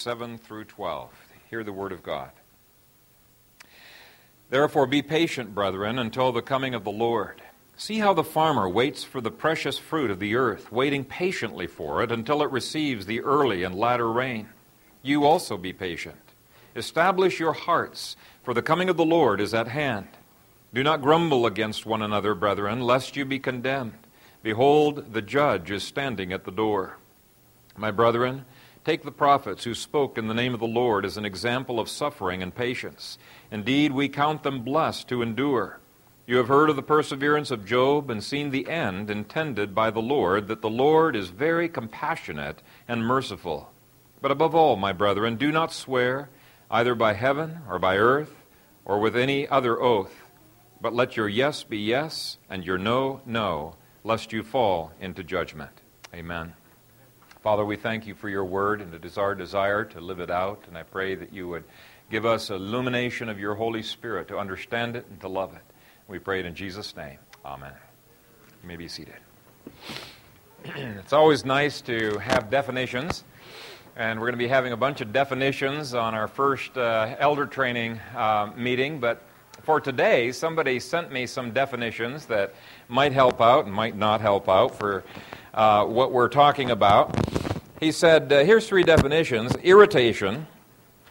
7 through 12. Hear the word of God. Therefore, be patient, brethren, until the coming of the Lord. See how the farmer waits for the precious fruit of the earth, waiting patiently for it until it receives the early and latter rain. You also be patient. Establish your hearts, for the coming of the Lord is at hand. Do not grumble against one another, brethren, lest you be condemned. Behold, the judge is standing at the door. My brethren, take the prophets who spoke in the name of the Lord as an example of suffering and patience. Indeed, we count them blessed to endure. You have heard of the perseverance of Job and seen the end intended by the Lord, that the Lord is very compassionate and merciful. But above all, my brethren, do not swear, either by heaven or by earth, or with any other oath, but let your yes be yes and your no, no lest you fall into judgment. Amen. Father, we thank you for your word, and it is our desire to live it out. And I pray that you would give us illumination of your Holy Spirit to understand it and to love it. We pray it in Jesus' name. Amen. You may be seated. it's always nice to have definitions, and we're going to be having a bunch of definitions on our first uh, elder training uh, meeting. But for today, somebody sent me some definitions that might help out and might not help out for uh, what we're talking about. He said, uh, Here's three definitions. Irritation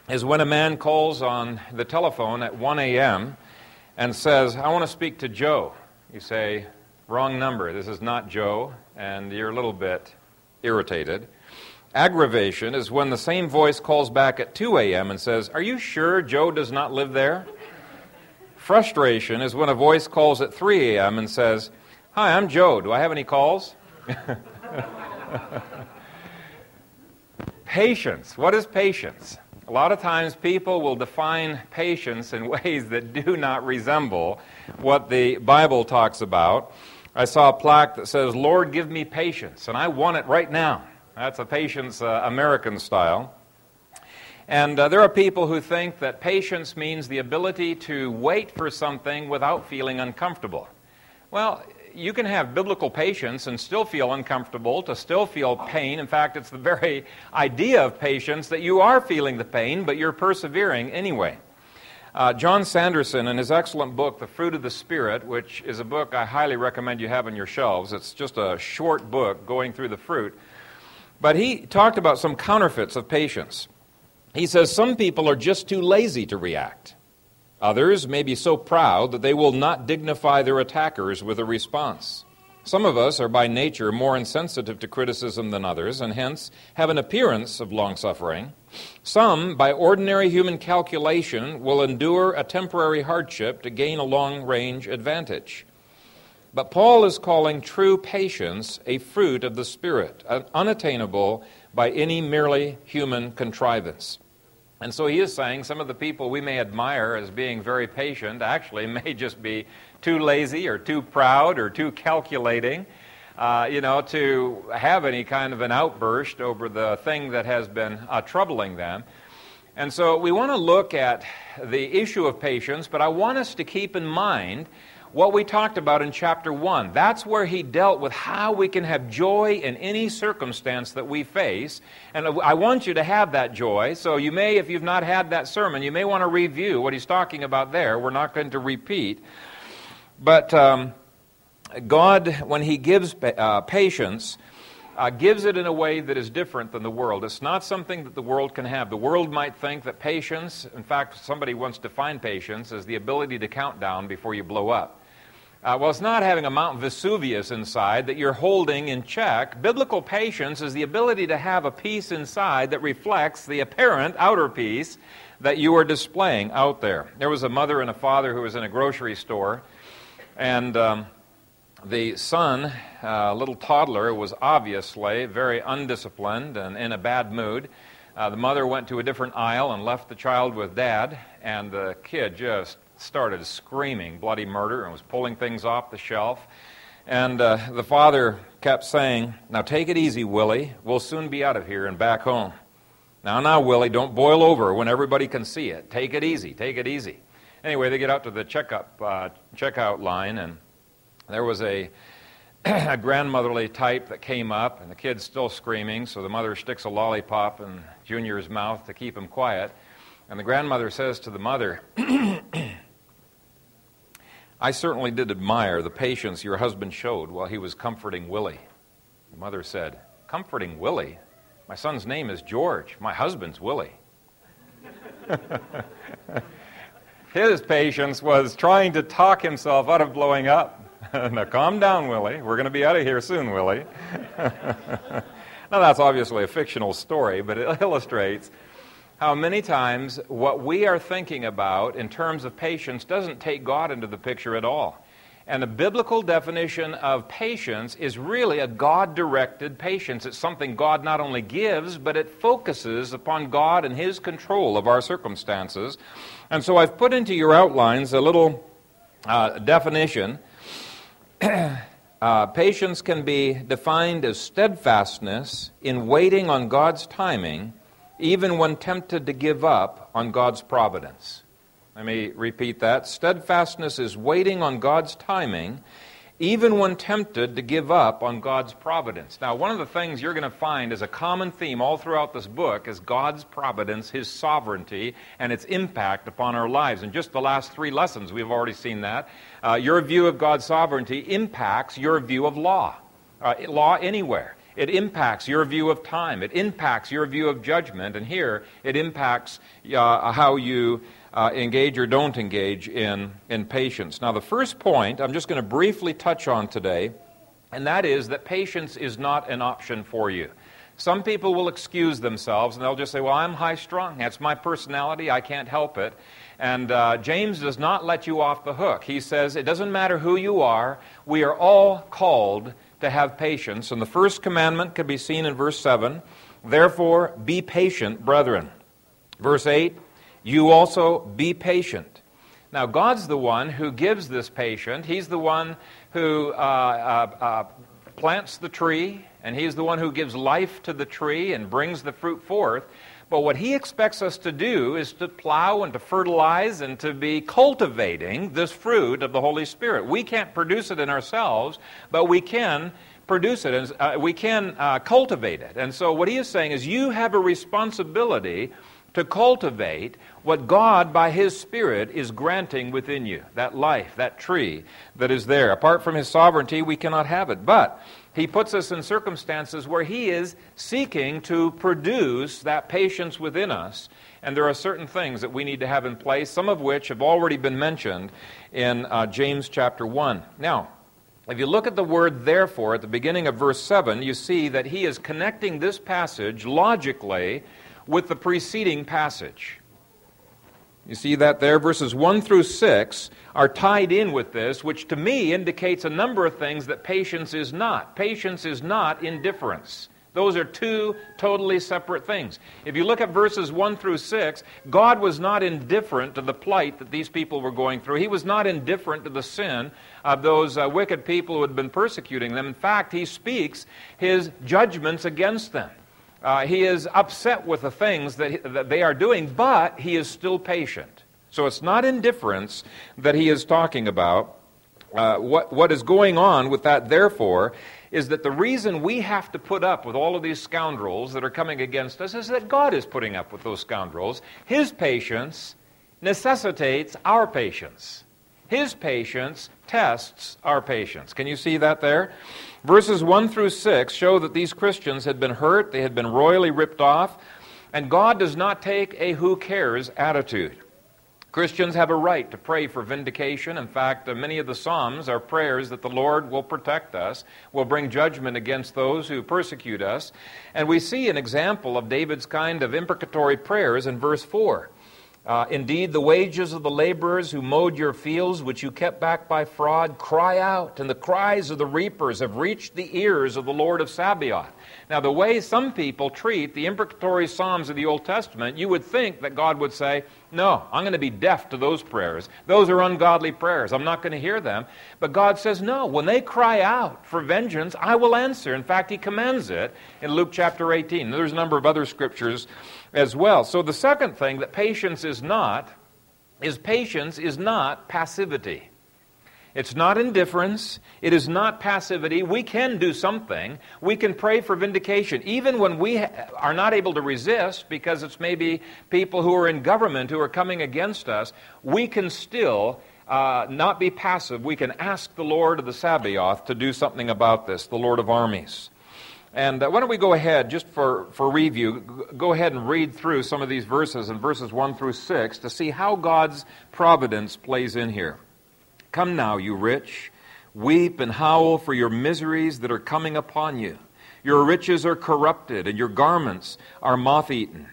is when a man calls on the telephone at 1 a.m. and says, I want to speak to Joe. You say, Wrong number. This is not Joe, and you're a little bit irritated. Aggravation is when the same voice calls back at 2 a.m. and says, Are you sure Joe does not live there? Frustration is when a voice calls at 3 a.m. and says, Hi, I'm Joe. Do I have any calls? patience. What is patience? A lot of times people will define patience in ways that do not resemble what the Bible talks about. I saw a plaque that says, Lord, give me patience, and I want it right now. That's a patience uh, American style. And uh, there are people who think that patience means the ability to wait for something without feeling uncomfortable. Well, you can have biblical patience and still feel uncomfortable, to still feel pain. In fact, it's the very idea of patience that you are feeling the pain, but you're persevering anyway. Uh, John Sanderson, in his excellent book, The Fruit of the Spirit, which is a book I highly recommend you have on your shelves, it's just a short book going through the fruit. But he talked about some counterfeits of patience. He says some people are just too lazy to react. Others may be so proud that they will not dignify their attackers with a response. Some of us are by nature more insensitive to criticism than others, and hence have an appearance of long suffering. Some, by ordinary human calculation, will endure a temporary hardship to gain a long range advantage. But Paul is calling true patience a fruit of the Spirit, unattainable by any merely human contrivance. And so he is saying some of the people we may admire as being very patient actually may just be too lazy or too proud or too calculating, uh, you know, to have any kind of an outburst over the thing that has been uh, troubling them. And so we want to look at the issue of patience, but I want us to keep in mind what we talked about in chapter 1. That's where he dealt with how we can have joy in any circumstance that we face. And I want you to have that joy. So you may, if you've not had that sermon, you may want to review what he's talking about there. We're not going to repeat. But um, God, when he gives uh, patience, uh, gives it in a way that is different than the world. It's not something that the world can have. The world might think that patience, in fact, somebody once defined patience as the ability to count down before you blow up. Uh, well, it's not having a Mount Vesuvius inside that you're holding in check. Biblical patience is the ability to have a peace inside that reflects the apparent outer peace that you are displaying out there. There was a mother and a father who was in a grocery store, and um, the son, a uh, little toddler, was obviously very undisciplined and in a bad mood. Uh, the mother went to a different aisle and left the child with dad, and the kid just started screaming bloody murder and was pulling things off the shelf. And uh, the father kept saying, Now take it easy, Willie. We'll soon be out of here and back home. Now, now, Willie, don't boil over when everybody can see it. Take it easy. Take it easy. Anyway, they get out to the checkup, uh, checkout line, and there was a a grandmotherly type that came up, and the kid's still screaming, so the mother sticks a lollipop in Junior's mouth to keep him quiet. And the grandmother says to the mother, I certainly did admire the patience your husband showed while he was comforting Willie. The mother said, Comforting Willie? My son's name is George. My husband's Willie. His patience was trying to talk himself out of blowing up. now, calm down, Willie. We're going to be out of here soon, Willie. now, that's obviously a fictional story, but it illustrates how many times what we are thinking about in terms of patience doesn't take God into the picture at all. And the biblical definition of patience is really a God directed patience. It's something God not only gives, but it focuses upon God and His control of our circumstances. And so I've put into your outlines a little uh, definition. uh, patience can be defined as steadfastness in waiting on God's timing, even when tempted to give up on God's providence. Let me repeat that. Steadfastness is waiting on God's timing, even when tempted to give up on God's providence. Now, one of the things you're going to find as a common theme all throughout this book is God's providence, His sovereignty, and its impact upon our lives. In just the last three lessons, we've already seen that. Uh, your view of God's sovereignty impacts your view of law, uh, law anywhere. It impacts your view of time. It impacts your view of judgment. And here, it impacts uh, how you uh, engage or don't engage in, in patience. Now, the first point I'm just going to briefly touch on today, and that is that patience is not an option for you. Some people will excuse themselves and they'll just say, Well, I'm high strung. That's my personality. I can't help it. And uh, James does not let you off the hook. He says, It doesn't matter who you are, we are all called to have patience. And the first commandment can be seen in verse 7 Therefore, be patient, brethren. Verse 8 you also be patient. Now, God's the one who gives this patient. He's the one who uh, uh, uh, plants the tree, and He's the one who gives life to the tree and brings the fruit forth. But what He expects us to do is to plow and to fertilize and to be cultivating this fruit of the Holy Spirit. We can't produce it in ourselves, but we can produce it, and uh, we can uh, cultivate it. And so, what He is saying is, you have a responsibility to cultivate what God, by His Spirit, is granting within you that life, that tree that is there. Apart from His sovereignty, we cannot have it. But He puts us in circumstances where He is seeking to produce that patience within us. And there are certain things that we need to have in place, some of which have already been mentioned in uh, James chapter 1. Now, if you look at the word therefore at the beginning of verse 7, you see that he is connecting this passage logically with the preceding passage. You see that there? Verses 1 through 6 are tied in with this, which to me indicates a number of things that patience is not. Patience is not indifference. Those are two totally separate things. If you look at verses 1 through 6, God was not indifferent to the plight that these people were going through. He was not indifferent to the sin of those uh, wicked people who had been persecuting them. In fact, He speaks His judgments against them. Uh, he is upset with the things that, that they are doing, but he is still patient. So it's not indifference that he is talking about. Uh, what, what is going on with that, therefore, is that the reason we have to put up with all of these scoundrels that are coming against us is that God is putting up with those scoundrels. His patience necessitates our patience. His patience tests our patience. Can you see that there? Verses 1 through 6 show that these Christians had been hurt, they had been royally ripped off, and God does not take a who cares attitude. Christians have a right to pray for vindication. In fact, uh, many of the Psalms are prayers that the Lord will protect us, will bring judgment against those who persecute us. And we see an example of David's kind of imprecatory prayers in verse 4. Uh, Indeed, the wages of the laborers who mowed your fields, which you kept back by fraud, cry out, and the cries of the reapers have reached the ears of the Lord of Sabaoth. Now, the way some people treat the imprecatory Psalms of the Old Testament, you would think that God would say, No, I'm going to be deaf to those prayers. Those are ungodly prayers. I'm not going to hear them. But God says, No, when they cry out for vengeance, I will answer. In fact, He commands it in Luke chapter 18. There's a number of other scriptures as well. So, the second thing that patience is not is patience is not passivity. It's not indifference. It is not passivity. We can do something. We can pray for vindication, even when we are not able to resist because it's maybe people who are in government who are coming against us. We can still uh, not be passive. We can ask the Lord of the Sabaoth to do something about this, the Lord of armies. And uh, why don't we go ahead, just for, for review, go ahead and read through some of these verses in verses 1 through 6 to see how God's providence plays in here. Come now, you rich, weep and howl for your miseries that are coming upon you. Your riches are corrupted, and your garments are moth eaten.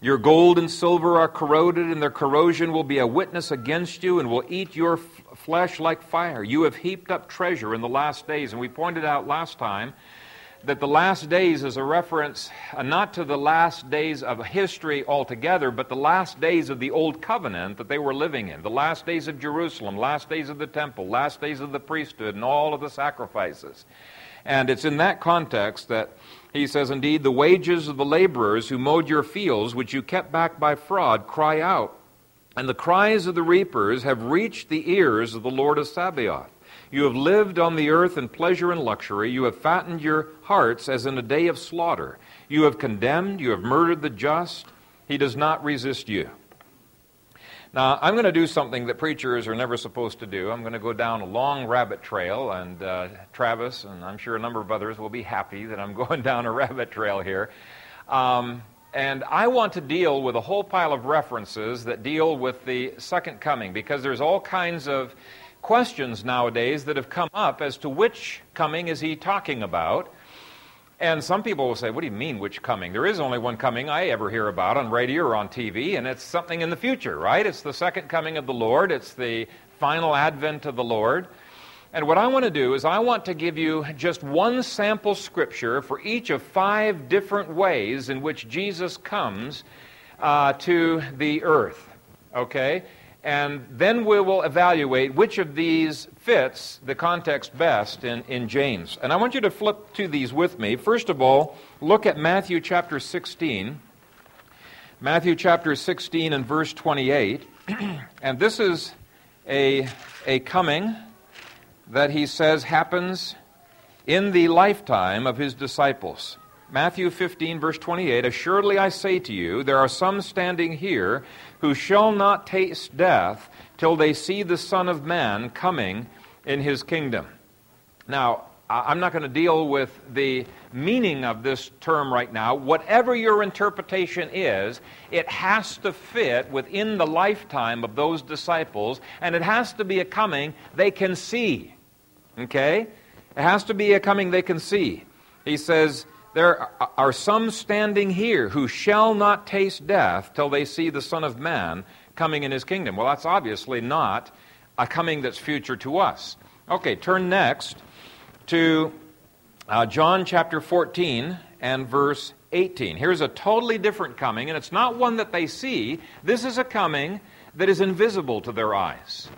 Your gold and silver are corroded, and their corrosion will be a witness against you and will eat your f- flesh like fire. You have heaped up treasure in the last days. And we pointed out last time that the last days is a reference uh, not to the last days of history altogether, but the last days of the old covenant that they were living in. The last days of Jerusalem, last days of the temple, last days of the priesthood, and all of the sacrifices. And it's in that context that he says, Indeed, the wages of the laborers who mowed your fields, which you kept back by fraud, cry out. And the cries of the reapers have reached the ears of the Lord of Sabaoth. You have lived on the earth in pleasure and luxury. You have fattened your hearts as in a day of slaughter. You have condemned, you have murdered the just. He does not resist you. Now, I'm going to do something that preachers are never supposed to do. I'm going to go down a long rabbit trail, and uh, Travis, and I'm sure a number of others, will be happy that I'm going down a rabbit trail here. Um, and I want to deal with a whole pile of references that deal with the second coming because there's all kinds of questions nowadays that have come up as to which coming is he talking about. And some people will say, What do you mean, which coming? There is only one coming I ever hear about on radio or on TV, and it's something in the future, right? It's the second coming of the Lord, it's the final advent of the Lord. And what I want to do is, I want to give you just one sample scripture for each of five different ways in which Jesus comes uh, to the earth. Okay? And then we will evaluate which of these fits the context best in, in James. And I want you to flip to these with me. First of all, look at Matthew chapter 16. Matthew chapter 16 and verse 28. and this is a, a coming that he says happens in the lifetime of his disciples. Matthew 15, verse 28 Assuredly I say to you, there are some standing here who shall not taste death till they see the Son of Man coming in his kingdom. Now, I'm not going to deal with the meaning of this term right now. Whatever your interpretation is, it has to fit within the lifetime of those disciples, and it has to be a coming they can see. Okay? It has to be a coming they can see. He says, there are some standing here who shall not taste death till they see the Son of Man coming in his kingdom. Well, that's obviously not a coming that's future to us. Okay, turn next to uh, John chapter 14 and verse 18. Here's a totally different coming, and it's not one that they see. This is a coming that is invisible to their eyes.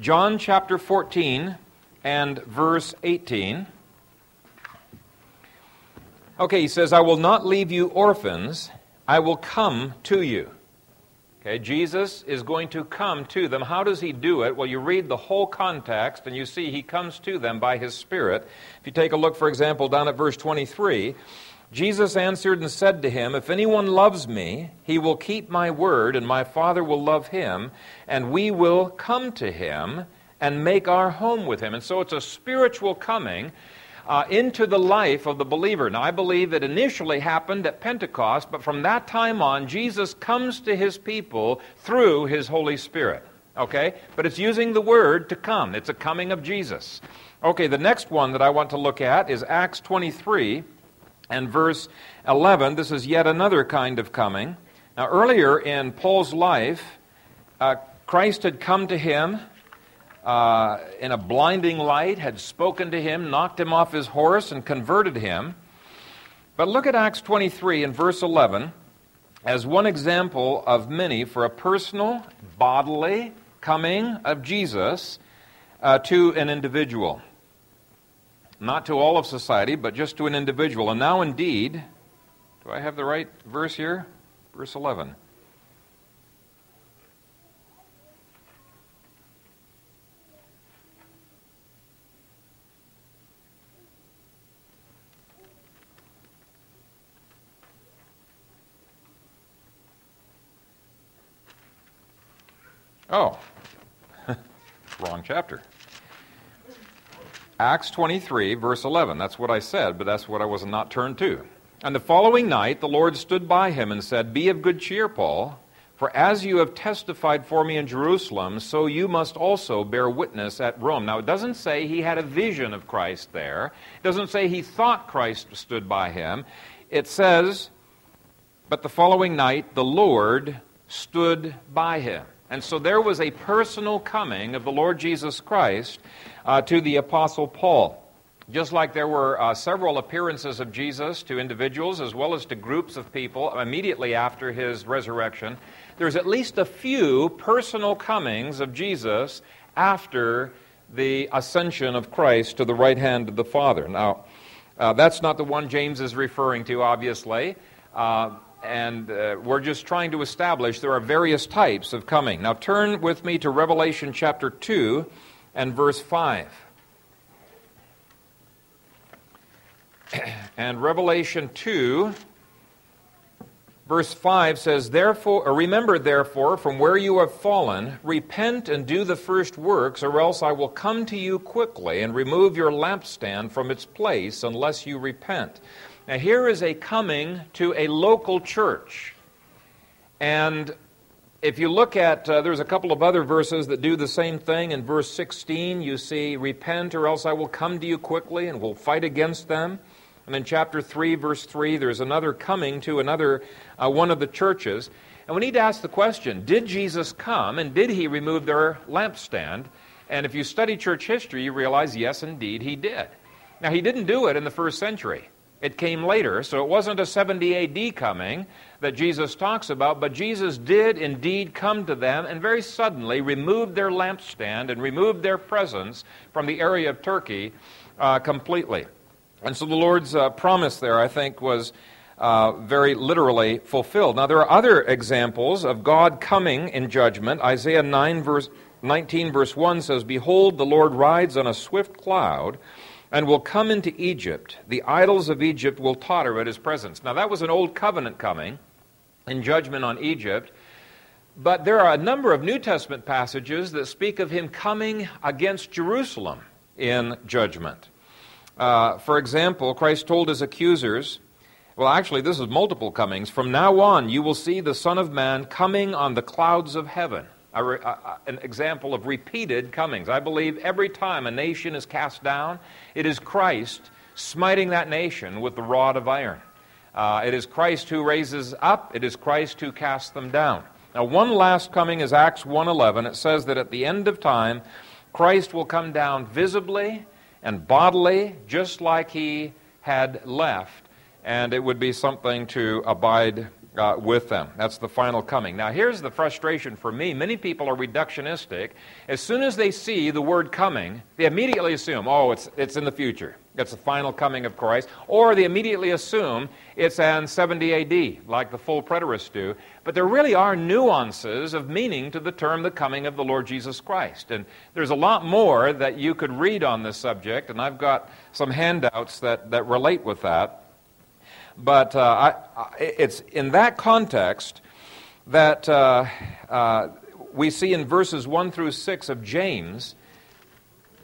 John chapter 14 and verse 18. Okay, he says, I will not leave you orphans, I will come to you. Okay, Jesus is going to come to them. How does he do it? Well, you read the whole context and you see he comes to them by his Spirit. If you take a look, for example, down at verse 23, Jesus answered and said to him, If anyone loves me, he will keep my word, and my Father will love him, and we will come to him and make our home with him. And so it's a spiritual coming uh, into the life of the believer. Now, I believe it initially happened at Pentecost, but from that time on, Jesus comes to his people through his Holy Spirit. Okay? But it's using the word to come, it's a coming of Jesus. Okay, the next one that I want to look at is Acts 23 and verse 11. This is yet another kind of coming. Now, earlier in Paul's life, uh, Christ had come to him uh, in a blinding light, had spoken to him, knocked him off his horse, and converted him. But look at Acts 23 and verse 11 as one example of many for a personal, bodily coming of Jesus uh, to an individual. Not to all of society, but just to an individual. And now, indeed, do I have the right verse here? Verse 11. Oh, wrong chapter. Acts 23, verse 11. That's what I said, but that's what I was not turned to. And the following night, the Lord stood by him and said, Be of good cheer, Paul, for as you have testified for me in Jerusalem, so you must also bear witness at Rome. Now, it doesn't say he had a vision of Christ there, it doesn't say he thought Christ stood by him. It says, But the following night, the Lord stood by him. And so there was a personal coming of the Lord Jesus Christ uh, to the Apostle Paul. Just like there were uh, several appearances of Jesus to individuals as well as to groups of people immediately after his resurrection, there's at least a few personal comings of Jesus after the ascension of Christ to the right hand of the Father. Now, uh, that's not the one James is referring to, obviously. Uh, and uh, we're just trying to establish there are various types of coming. Now, turn with me to Revelation chapter 2 and verse 5. and Revelation 2, verse 5 says, Therefore, remember, therefore, from where you have fallen, repent and do the first works, or else I will come to you quickly and remove your lampstand from its place unless you repent. Now, here is a coming to a local church. And if you look at, uh, there's a couple of other verses that do the same thing. In verse 16, you see, Repent, or else I will come to you quickly and will fight against them. And in chapter 3, verse 3, there's another coming to another uh, one of the churches. And we need to ask the question Did Jesus come and did he remove their lampstand? And if you study church history, you realize, yes, indeed, he did. Now, he didn't do it in the first century. It came later, so it wasn't a 70 AD coming that Jesus talks about, but Jesus did indeed come to them and very suddenly removed their lampstand and removed their presence from the area of Turkey uh, completely. And so the Lord's uh, promise there, I think, was uh, very literally fulfilled. Now, there are other examples of God coming in judgment. Isaiah 9, verse, 19, verse 1 says, Behold, the Lord rides on a swift cloud and will come into Egypt. The idols of Egypt will totter at his presence. Now, that was an old covenant coming in judgment on Egypt. But there are a number of New Testament passages that speak of him coming against Jerusalem in judgment. Uh, for example, Christ told his accusers, well, actually, this is multiple comings. From now on, you will see the Son of Man coming on the clouds of heaven an example of repeated comings. I believe every time a nation is cast down, it is Christ smiting that nation with the rod of iron. Uh, it is Christ who raises up, it is Christ who casts them down. Now, one last coming is Acts 1:11. It says that at the end of time, Christ will come down visibly and bodily, just like he had left, and it would be something to abide uh, with them. That's the final coming. Now, here's the frustration for me. Many people are reductionistic. As soon as they see the word coming, they immediately assume, oh, it's, it's in the future. It's the final coming of Christ. Or they immediately assume it's in 70 AD, like the full preterists do. But there really are nuances of meaning to the term the coming of the Lord Jesus Christ. And there's a lot more that you could read on this subject, and I've got some handouts that, that relate with that. But uh, I, it's in that context that uh, uh, we see in verses 1 through 6 of James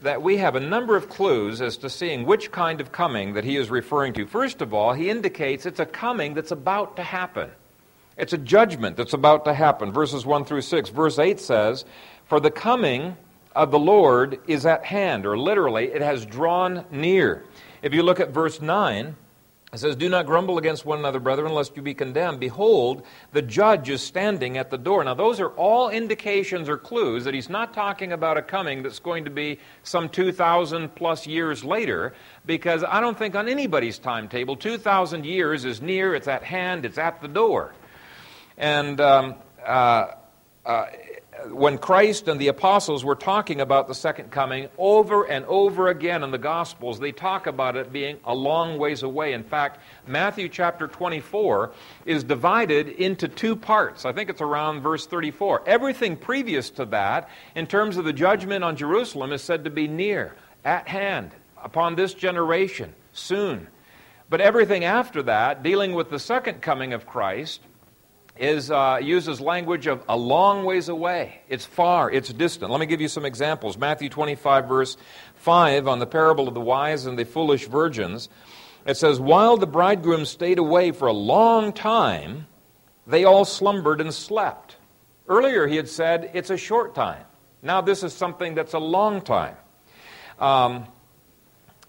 that we have a number of clues as to seeing which kind of coming that he is referring to. First of all, he indicates it's a coming that's about to happen. It's a judgment that's about to happen. Verses 1 through 6. Verse 8 says, For the coming of the Lord is at hand, or literally, it has drawn near. If you look at verse 9, it says, Do not grumble against one another, brethren, lest you be condemned. Behold, the judge is standing at the door. Now, those are all indications or clues that he's not talking about a coming that's going to be some 2,000 plus years later, because I don't think on anybody's timetable 2,000 years is near, it's at hand, it's at the door. And um, uh, uh, when Christ and the apostles were talking about the second coming over and over again in the Gospels, they talk about it being a long ways away. In fact, Matthew chapter 24 is divided into two parts. I think it's around verse 34. Everything previous to that, in terms of the judgment on Jerusalem, is said to be near, at hand, upon this generation, soon. But everything after that, dealing with the second coming of Christ, is uh, uses language of a long ways away. It's far, it's distant. Let me give you some examples. Matthew 25, verse 5, on the parable of the wise and the foolish virgins, it says, While the bridegroom stayed away for a long time, they all slumbered and slept. Earlier he had said, It's a short time. Now this is something that's a long time. Um,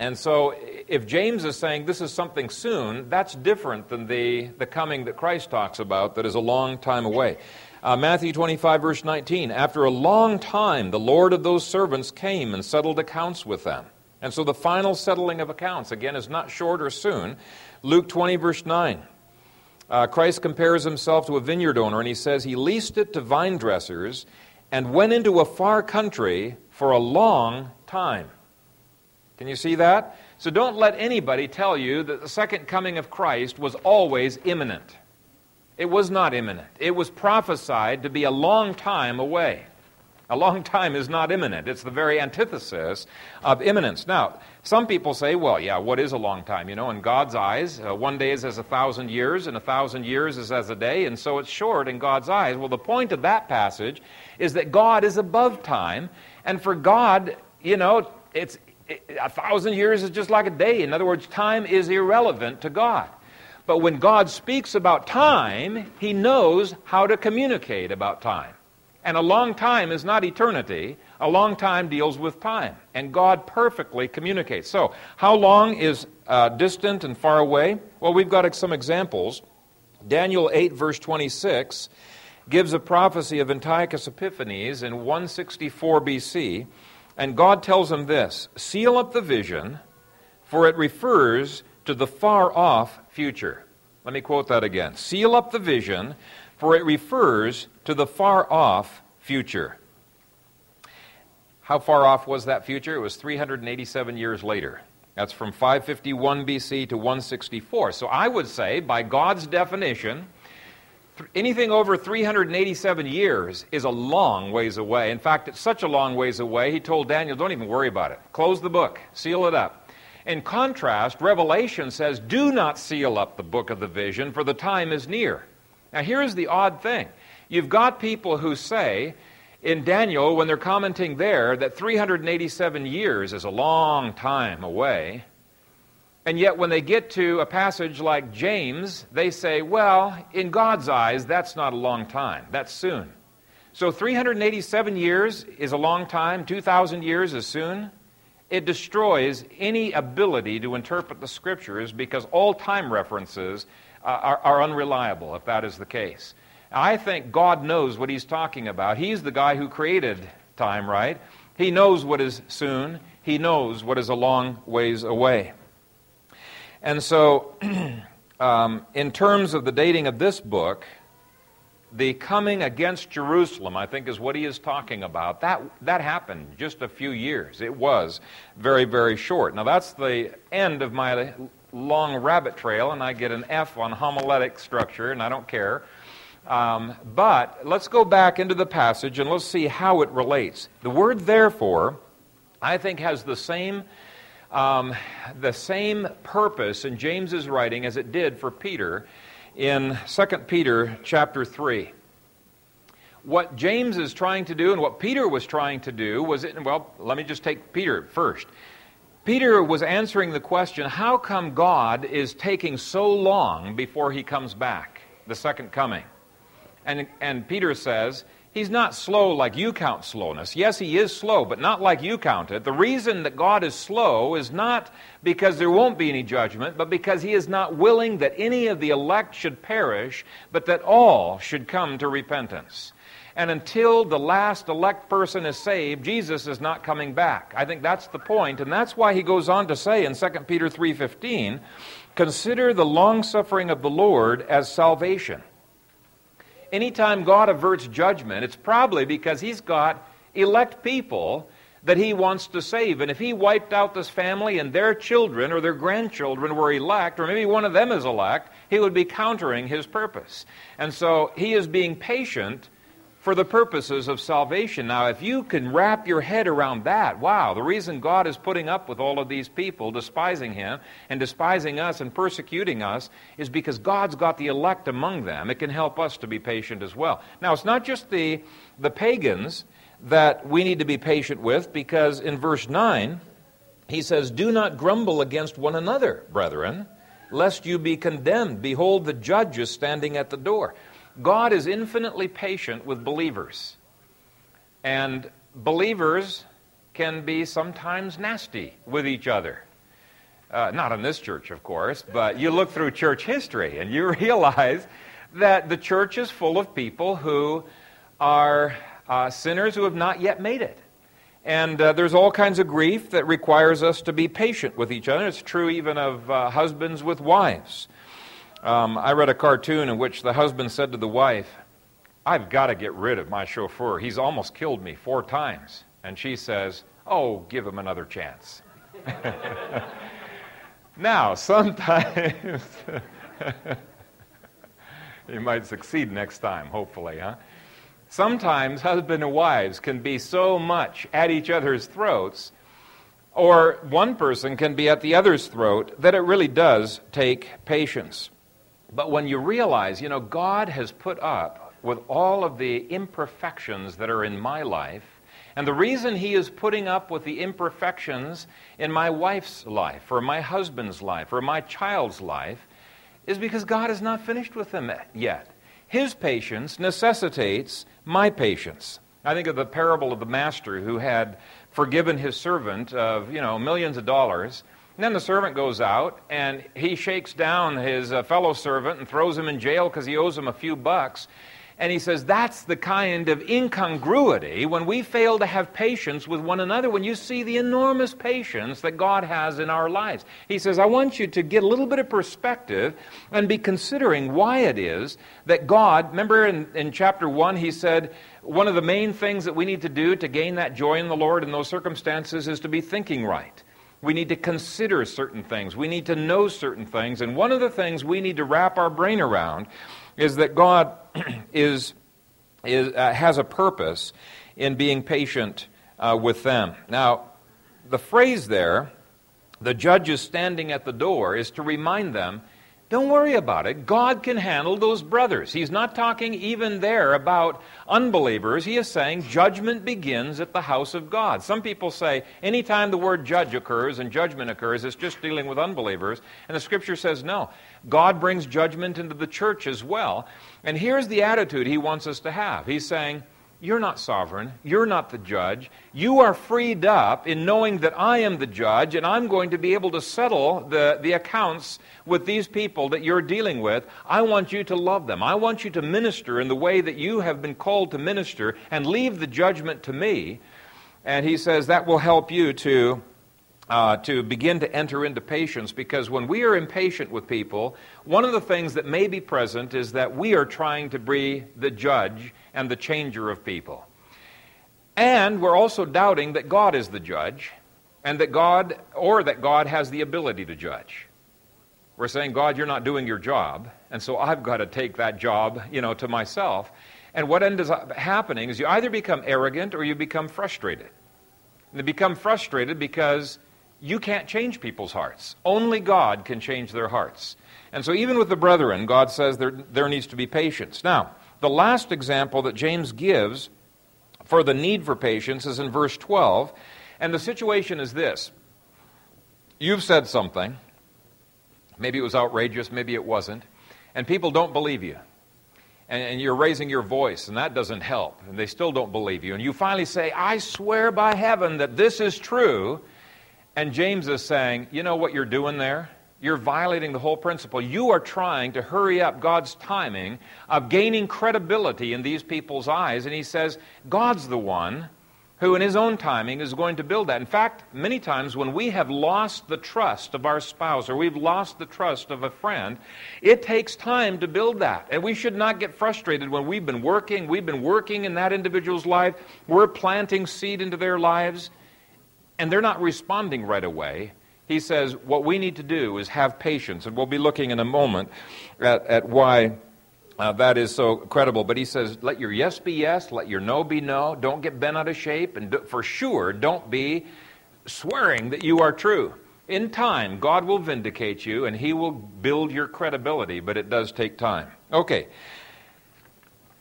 and so, if James is saying this is something soon, that's different than the, the coming that Christ talks about that is a long time away. Uh, Matthew 25, verse 19 After a long time, the Lord of those servants came and settled accounts with them. And so, the final settling of accounts, again, is not short or soon. Luke 20, verse 9. Uh, Christ compares himself to a vineyard owner, and he says he leased it to vine dressers and went into a far country for a long time. Can you see that? So don't let anybody tell you that the second coming of Christ was always imminent. It was not imminent. It was prophesied to be a long time away. A long time is not imminent. It's the very antithesis of imminence. Now, some people say, well, yeah, what is a long time? You know, in God's eyes, uh, one day is as a thousand years, and a thousand years is as a day, and so it's short in God's eyes. Well, the point of that passage is that God is above time, and for God, you know, it's, a thousand years is just like a day. In other words, time is irrelevant to God. But when God speaks about time, he knows how to communicate about time. And a long time is not eternity. A long time deals with time. And God perfectly communicates. So, how long is uh, distant and far away? Well, we've got some examples. Daniel 8, verse 26, gives a prophecy of Antiochus Epiphanes in 164 BC. And God tells him this seal up the vision, for it refers to the far off future. Let me quote that again. Seal up the vision, for it refers to the far off future. How far off was that future? It was 387 years later. That's from 551 BC to 164. So I would say, by God's definition, anything over 387 years is a long ways away. In fact, it's such a long ways away, he told Daniel, don't even worry about it. Close the book, seal it up. In contrast, Revelation says, do not seal up the book of the vision, for the time is near. Now, here's the odd thing you've got people who say, in Daniel, when they're commenting there, that 387 years is a long time away. And yet, when they get to a passage like James, they say, well, in God's eyes, that's not a long time. That's soon. So, 387 years is a long time, 2,000 years is soon. It destroys any ability to interpret the scriptures because all time references uh, are, are unreliable if that is the case. I think God knows what He's talking about. He's the guy who created time, right? He knows what is soon, He knows what is a long ways away. And so, um, in terms of the dating of this book, the coming against Jerusalem, I think, is what he is talking about. That, that happened just a few years. It was very, very short. Now, that's the end of my long rabbit trail, and I get an F on homiletic structure, and I don't care. Um, but let's go back into the passage and let's see how it relates. The word therefore, I think, has the same um, the same purpose in James's writing as it did for Peter in 2 Peter chapter 3. What James is trying to do and what Peter was trying to do was, it, well, let me just take Peter first. Peter was answering the question how come God is taking so long before he comes back, the second coming? And, and Peter says, He's not slow like you count slowness. Yes, he is slow, but not like you count it. The reason that God is slow is not because there won't be any judgment, but because he is not willing that any of the elect should perish, but that all should come to repentance. And until the last elect person is saved, Jesus is not coming back. I think that's the point, and that's why he goes on to say in 2 Peter 3:15, "Consider the long suffering of the Lord as salvation." Anytime God averts judgment, it's probably because He's got elect people that He wants to save. And if He wiped out this family and their children or their grandchildren were elect, or maybe one of them is elect, He would be countering His purpose. And so He is being patient for the purposes of salvation. Now, if you can wrap your head around that, wow, the reason God is putting up with all of these people despising Him and despising us and persecuting us is because God's got the elect among them. It can help us to be patient as well. Now, it's not just the, the pagans that we need to be patient with, because in verse 9, he says, Do not grumble against one another, brethren, lest you be condemned. Behold, the judge is standing at the door. God is infinitely patient with believers. And believers can be sometimes nasty with each other. Uh, not in this church, of course, but you look through church history and you realize that the church is full of people who are uh, sinners who have not yet made it. And uh, there's all kinds of grief that requires us to be patient with each other. It's true even of uh, husbands with wives. Um, I read a cartoon in which the husband said to the wife, I've got to get rid of my chauffeur. He's almost killed me four times. And she says, Oh, give him another chance. now, sometimes you might succeed next time, hopefully, huh? Sometimes husband and wives can be so much at each other's throats, or one person can be at the other's throat, that it really does take patience. But when you realize, you know, God has put up with all of the imperfections that are in my life, and the reason He is putting up with the imperfections in my wife's life, or my husband's life, or my child's life, is because God is not finished with them yet. His patience necessitates my patience. I think of the parable of the master who had forgiven his servant of, you know, millions of dollars and then the servant goes out and he shakes down his uh, fellow servant and throws him in jail because he owes him a few bucks. And he says that's the kind of incongruity when we fail to have patience with one another, when you see the enormous patience that God has in our lives. He says, I want you to get a little bit of perspective and be considering why it is that God, remember in, in chapter 1, he said, one of the main things that we need to do to gain that joy in the Lord in those circumstances is to be thinking right. We need to consider certain things. We need to know certain things. And one of the things we need to wrap our brain around is that God is, is, uh, has a purpose in being patient uh, with them. Now, the phrase there, the judge is standing at the door, is to remind them don't worry about it. God can handle those brothers. He's not talking even there about unbelievers. He is saying judgment begins at the house of God. Some people say anytime the word judge occurs and judgment occurs, it's just dealing with unbelievers. And the scripture says no. God brings judgment into the church as well. And here's the attitude he wants us to have. He's saying, you're not sovereign. You're not the judge. You are freed up in knowing that I am the judge and I'm going to be able to settle the, the accounts with these people that you're dealing with. I want you to love them. I want you to minister in the way that you have been called to minister and leave the judgment to me. And he says that will help you to uh, to begin to enter into patience because when we are impatient with people, one of the things that may be present is that we are trying to be the judge and the changer of people. And we're also doubting that God is the judge and that God, or that God has the ability to judge. We're saying, God, you're not doing your job, and so I've got to take that job, you know, to myself. And what ends up happening is you either become arrogant or you become frustrated. And they become frustrated because you can't change people's hearts. Only God can change their hearts. And so, even with the brethren, God says there, there needs to be patience. Now, the last example that James gives for the need for patience is in verse 12. And the situation is this You've said something. Maybe it was outrageous, maybe it wasn't. And people don't believe you. And, and, you're raising your voice, and that doesn't help. And they still don't believe you. And you finally say, I swear by heaven that this is true. And James is saying, You know what you're doing there? You're violating the whole principle. You are trying to hurry up God's timing of gaining credibility in these people's eyes. And he says, God's the one who, in his own timing, is going to build that. In fact, many times when we have lost the trust of our spouse or we've lost the trust of a friend, it takes time to build that. And we should not get frustrated when we've been working, we've been working in that individual's life, we're planting seed into their lives and they're not responding right away, he says what we need to do is have patience. And we'll be looking in a moment at, at why uh, that is so credible. But he says, let your yes be yes, let your no be no. Don't get bent out of shape, and do, for sure, don't be swearing that you are true. In time, God will vindicate you and He will build your credibility, but it does take time. Okay.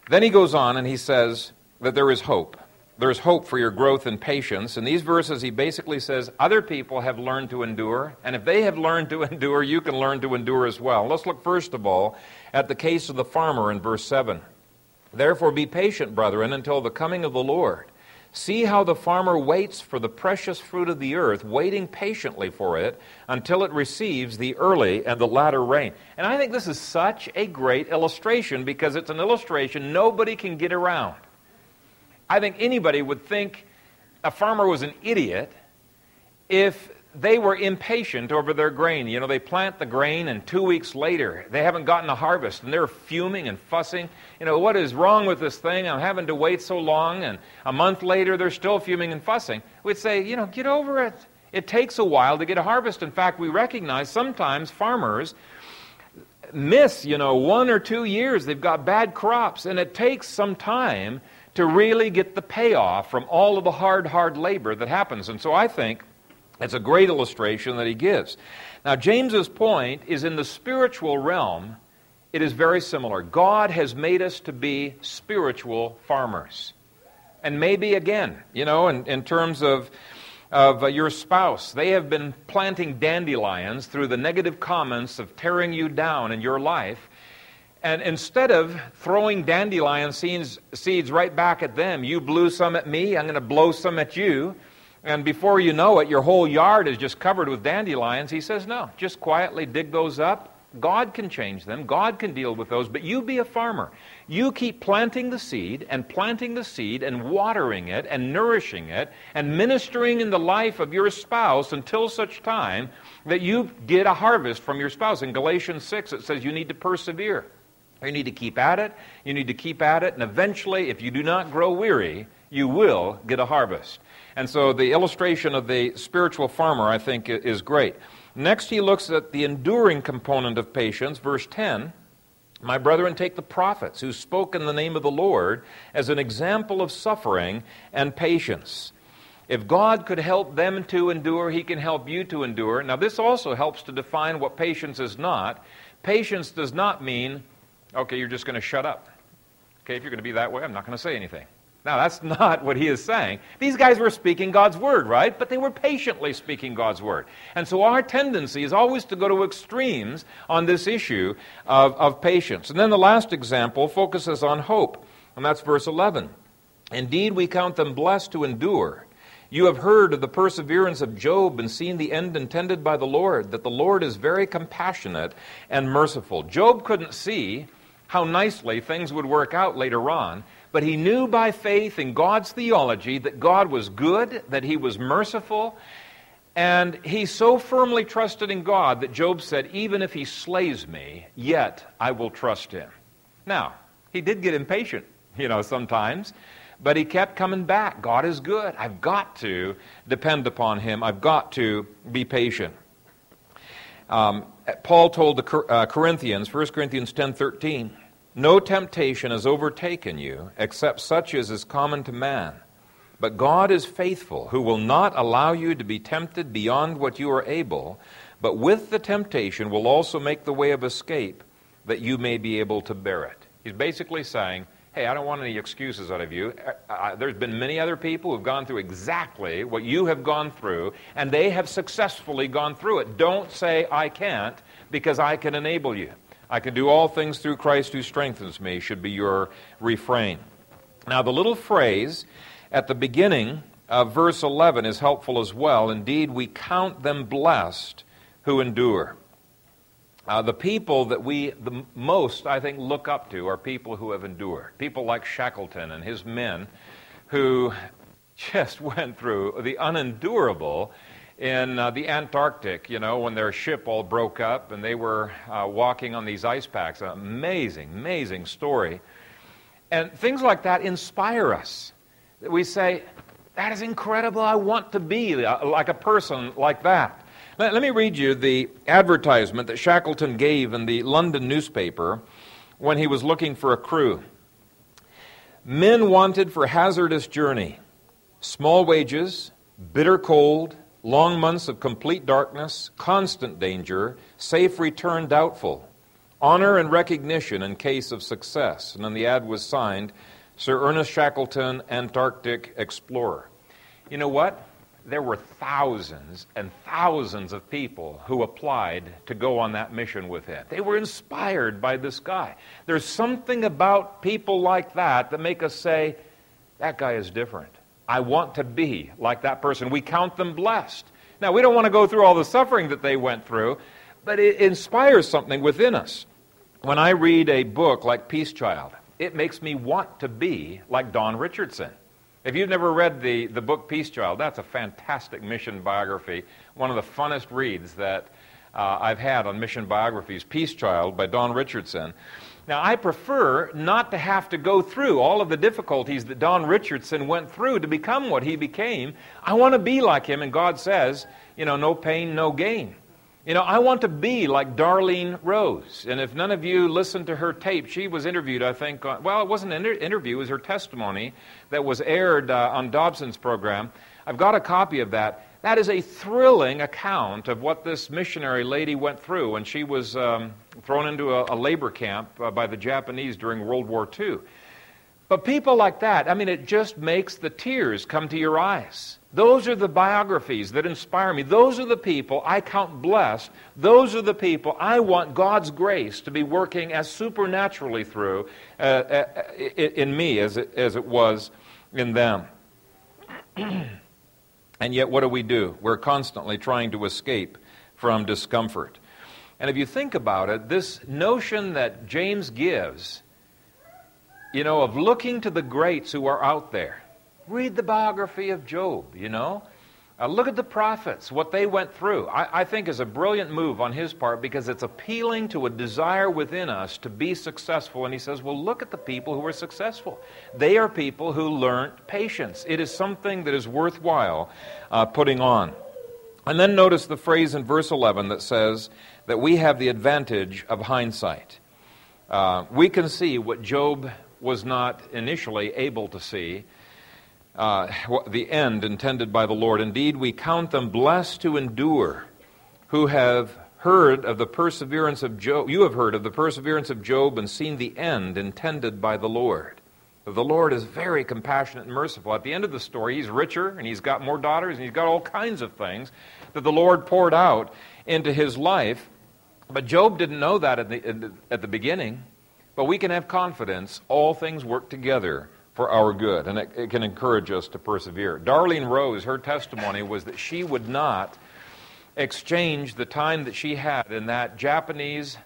Then he goes on and he says that there is hope. There's hope for your growth and patience. In these verses, he basically says other people have learned to endure, and if they have learned to endure, you can learn to endure as well. Let's look first of all at the case of the farmer in verse 7. Therefore, be patient, brethren, until the coming of the Lord. See how the farmer waits for the precious fruit of the earth, waiting patiently for it until it receives the early and the latter rain. And I think this is such a great illustration because it's an illustration nobody can get around. I think anybody would think a farmer was an idiot if they were impatient over their grain. You know, they plant the grain, and two weeks later, they haven't gotten a harvest, and they're fuming and fussing. You know, what is wrong with this thing? I'm having to wait so long, and a month later, they're still fuming and fussing. We'd say, you know, get over it. It takes a while to get a harvest. In fact, we recognize sometimes farmers miss, you know, one or two years. They've got bad crops, and it takes some time to really get the payoff from all of the hard, hard labor that happens. And so I think it's a great illustration that he gives. Now, James's point is in the spiritual realm, it is very similar. God has made us to be spiritual farmers. And maybe again, you know, in, in terms of, of uh, your spouse, they have been planting dandelions through the negative comments of tearing you down in your life. And instead of throwing dandelion seeds, seeds right back at them, you blew some at me, I'm going to blow some at you. And before you know it, your whole yard is just covered with dandelions. He says, No, just quietly dig those up. God can change them. God can deal with those. But you be a farmer. You keep planting the seed and planting the seed and watering it and nourishing it and ministering in the life of your spouse until such time that you get a harvest from your spouse. In Galatians 6, it says you need to persevere. You need to keep at it. You need to keep at it. And eventually, if you do not grow weary, you will get a harvest. And so the illustration of the spiritual farmer, I think, is great. Next, he looks at the enduring component of patience, verse 10. My brethren, take the prophets who spoke in the name of the Lord as an example of suffering and patience. If God could help them to endure, He can help you to endure. Now, this also helps to define what patience is not. Patience does not mean, okay, you're just going to shut up. Okay, if you're going to be that way, I'm not going to say anything. Now, that's not what he is saying. These guys were speaking God's word, right? But they were patiently speaking God's word. And so our tendency is always to go to extremes on this issue of, of patience. And then the last example focuses on hope, and that's verse 11. Indeed, we count them blessed to endure. You have heard of the perseverance of Job and seen the end intended by the Lord, that the Lord is very compassionate and merciful. Job couldn't see how nicely things would work out later on, but he knew by faith in God's theology that God was good, that he was merciful, and he so firmly trusted in God that Job said, Even if he slays me, yet I will trust him. Now, he did get impatient, you know, sometimes, but he kept coming back. God is good. I've got to depend upon him, I've got to be patient. Um, Paul told the uh, Corinthians, 1 Corinthians 10 13, no temptation has overtaken you except such as is common to man. But God is faithful, who will not allow you to be tempted beyond what you are able, but with the temptation will also make the way of escape that you may be able to bear it. He's basically saying, Hey, I don't want any excuses out of you. There's been many other people who've gone through exactly what you have gone through, and they have successfully gone through it. Don't say, I can't, because I can enable you. I can do all things through Christ who strengthens me, should be your refrain. Now, the little phrase at the beginning of verse 11 is helpful as well. Indeed, we count them blessed who endure. Uh, the people that we the most, I think, look up to are people who have endured. People like Shackleton and his men who just went through the unendurable in uh, the Antarctic, you know, when their ship all broke up and they were uh, walking on these ice packs. An amazing, amazing story. And things like that inspire us. We say, that is incredible. I want to be uh, like a person like that. Let, let me read you the advertisement that Shackleton gave in the London newspaper when he was looking for a crew. Men wanted for hazardous journey, small wages, bitter cold, long months of complete darkness, constant danger, safe return doubtful, honor and recognition in case of success. And then the ad was signed Sir Ernest Shackleton, Antarctic Explorer. You know what? There were thousands and thousands of people who applied to go on that mission with him. They were inspired by this guy. There's something about people like that that make us say, that guy is different. I want to be like that person. We count them blessed. Now, we don't want to go through all the suffering that they went through, but it inspires something within us. When I read a book like Peace Child, it makes me want to be like Don Richardson. If you've never read the, the book Peace Child, that's a fantastic mission biography, one of the funnest reads that uh, I've had on mission biographies, Peace Child by Don Richardson. Now, I prefer not to have to go through all of the difficulties that Don Richardson went through to become what he became. I want to be like him, and God says, you know, no pain, no gain. You know, I want to be like Darlene Rose. And if none of you listened to her tape, she was interviewed, I think, on, well, it wasn't an inter- interview, it was her testimony that was aired uh, on Dobson's program. I've got a copy of that. That is a thrilling account of what this missionary lady went through when she was um, thrown into a, a labor camp uh, by the Japanese during World War II. But people like that, I mean, it just makes the tears come to your eyes. Those are the biographies that inspire me. Those are the people I count blessed. Those are the people I want God's grace to be working as supernaturally through uh, uh, in me as it, as it was in them. and yet, what do we do? We're constantly trying to escape from discomfort. And if you think about it, this notion that James gives, you know, of looking to the greats who are out there Read the biography of Job, you know. Uh, look at the prophets, what they went through. I, I, think is a brilliant move on his part because it's appealing to a desire within us to be successful. And he says, well, look at the people who were successful. They are people who learned patience. It is something that is worthwhile uh, putting on. And then notice the phrase in verse 11 that says that we have the advantage of hindsight. Uh, we can see what Job was not initially able to see uh, the end intended by the Lord. Indeed, we count them blessed to endure, who have heard of the perseverance of Job. You have heard of the perseverance of Job and seen the end intended by the Lord. The Lord is very compassionate and merciful. At the end of the story, he's richer and he's got more daughters and he's got all kinds of things that the Lord poured out into his life. But Job didn't know that at the, at the beginning. But we can have confidence all things work together for our good, and it, it, can encourage us to persevere. Darlene Rose, her testimony was that she would not exchange the time that she had in that Japanese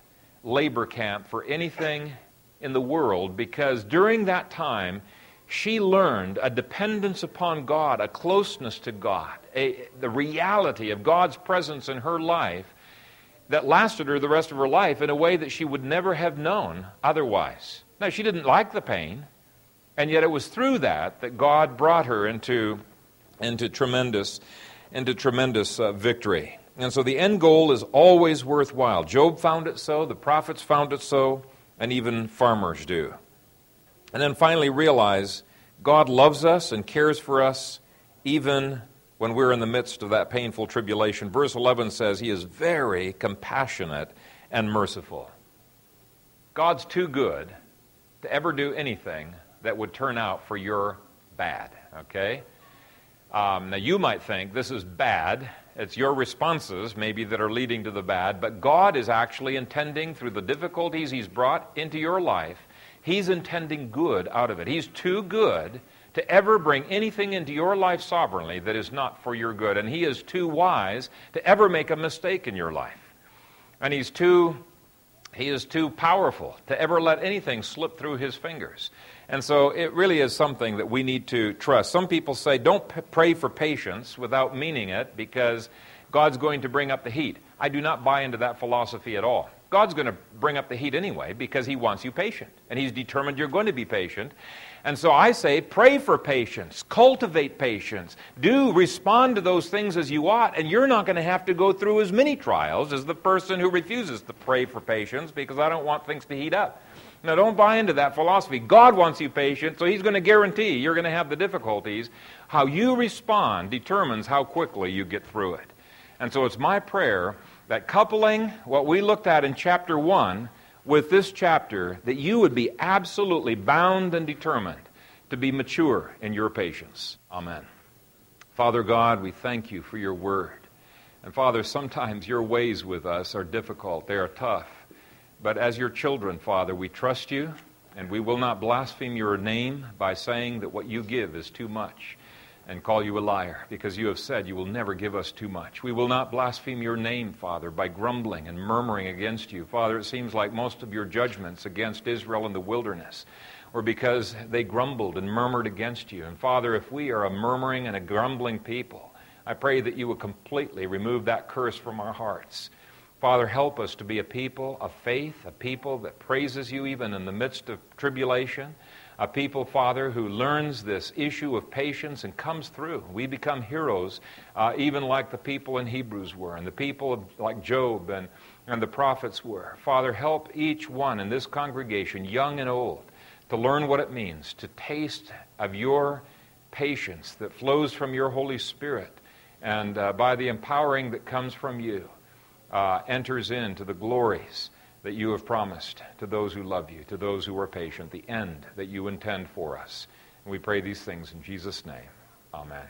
labor camp for anything in the world because during that time she learned a dependence upon God, a closeness to God, a, the reality of God's presence in her life that lasted her the rest of her life in a way that she would never have known otherwise. Now, she didn't like the pain. And yet it was through that that God brought her into, into tremendous, into tremendous uh, victory. And so the end goal is always worthwhile. Job found it so, the prophets found it so, and even farmers do. And then finally realize God loves us and cares for us even when we're in the midst of that painful tribulation. Verse 11 says, He is very compassionate and merciful. God's too good to ever do anything that would turn out for your bad, okay? Um, now, you might think this is bad. It's your responses, maybe, that are leading to the bad, but God is actually intending, through the difficulties He's brought into your life, He's intending good out of it. He's too good to ever bring anything into your life sovereignly that is not for your good, and He is too wise to ever make a mistake in your life. And He's too he is too powerful to ever let anything slip through his fingers. And so it really is something that we need to trust. Some people say, don't p- pray for patience without meaning it because God's going to bring up the heat. I do not buy into that philosophy at all. God's going to bring up the heat anyway because He wants you patient. And He's determined you're going to be patient. And so I say, pray for patience, cultivate patience, do respond to those things as you ought, and you're not going to have to go through as many trials as the person who refuses to pray for patience because I don't want things to heat up. Now, don't buy into that philosophy. God wants you patient, so He's going to guarantee you're going to have the difficulties. How you respond determines how quickly you get through it. And so it's my prayer that coupling what we looked at in chapter 1 with this chapter, that you would be absolutely bound and determined to be mature in your patience. Amen. Father God, we thank you for your word. And Father, sometimes your ways with us are difficult, they are tough. But as your children, Father, we trust you, and we will not blaspheme your name by saying that what you give is too much and call you a liar, because you have said you will never give us too much. We will not blaspheme your name, Father, by grumbling and murmuring against you. Father, it seems like most of your judgments against Israel in the wilderness were because they grumbled and murmured against you. And Father, if we are a murmuring and a grumbling people, I pray that you will completely remove that curse from our hearts. Father, help us to be a people of faith, a people that praises you even in the midst of tribulation, a people, Father, who learns this issue of patience and comes through. We become heroes, uh, even like the people in Hebrews were, and the people of, like Job and, and the prophets were. Father, help each one in this congregation, young and old, to learn what it means to taste of your patience that flows from your Holy Spirit and uh, by the empowering that comes from you uh, enters into the glories that you have promised to those who love you, to those who are patient, the end that you intend for us. And we pray these things in Jesus' name. Amen.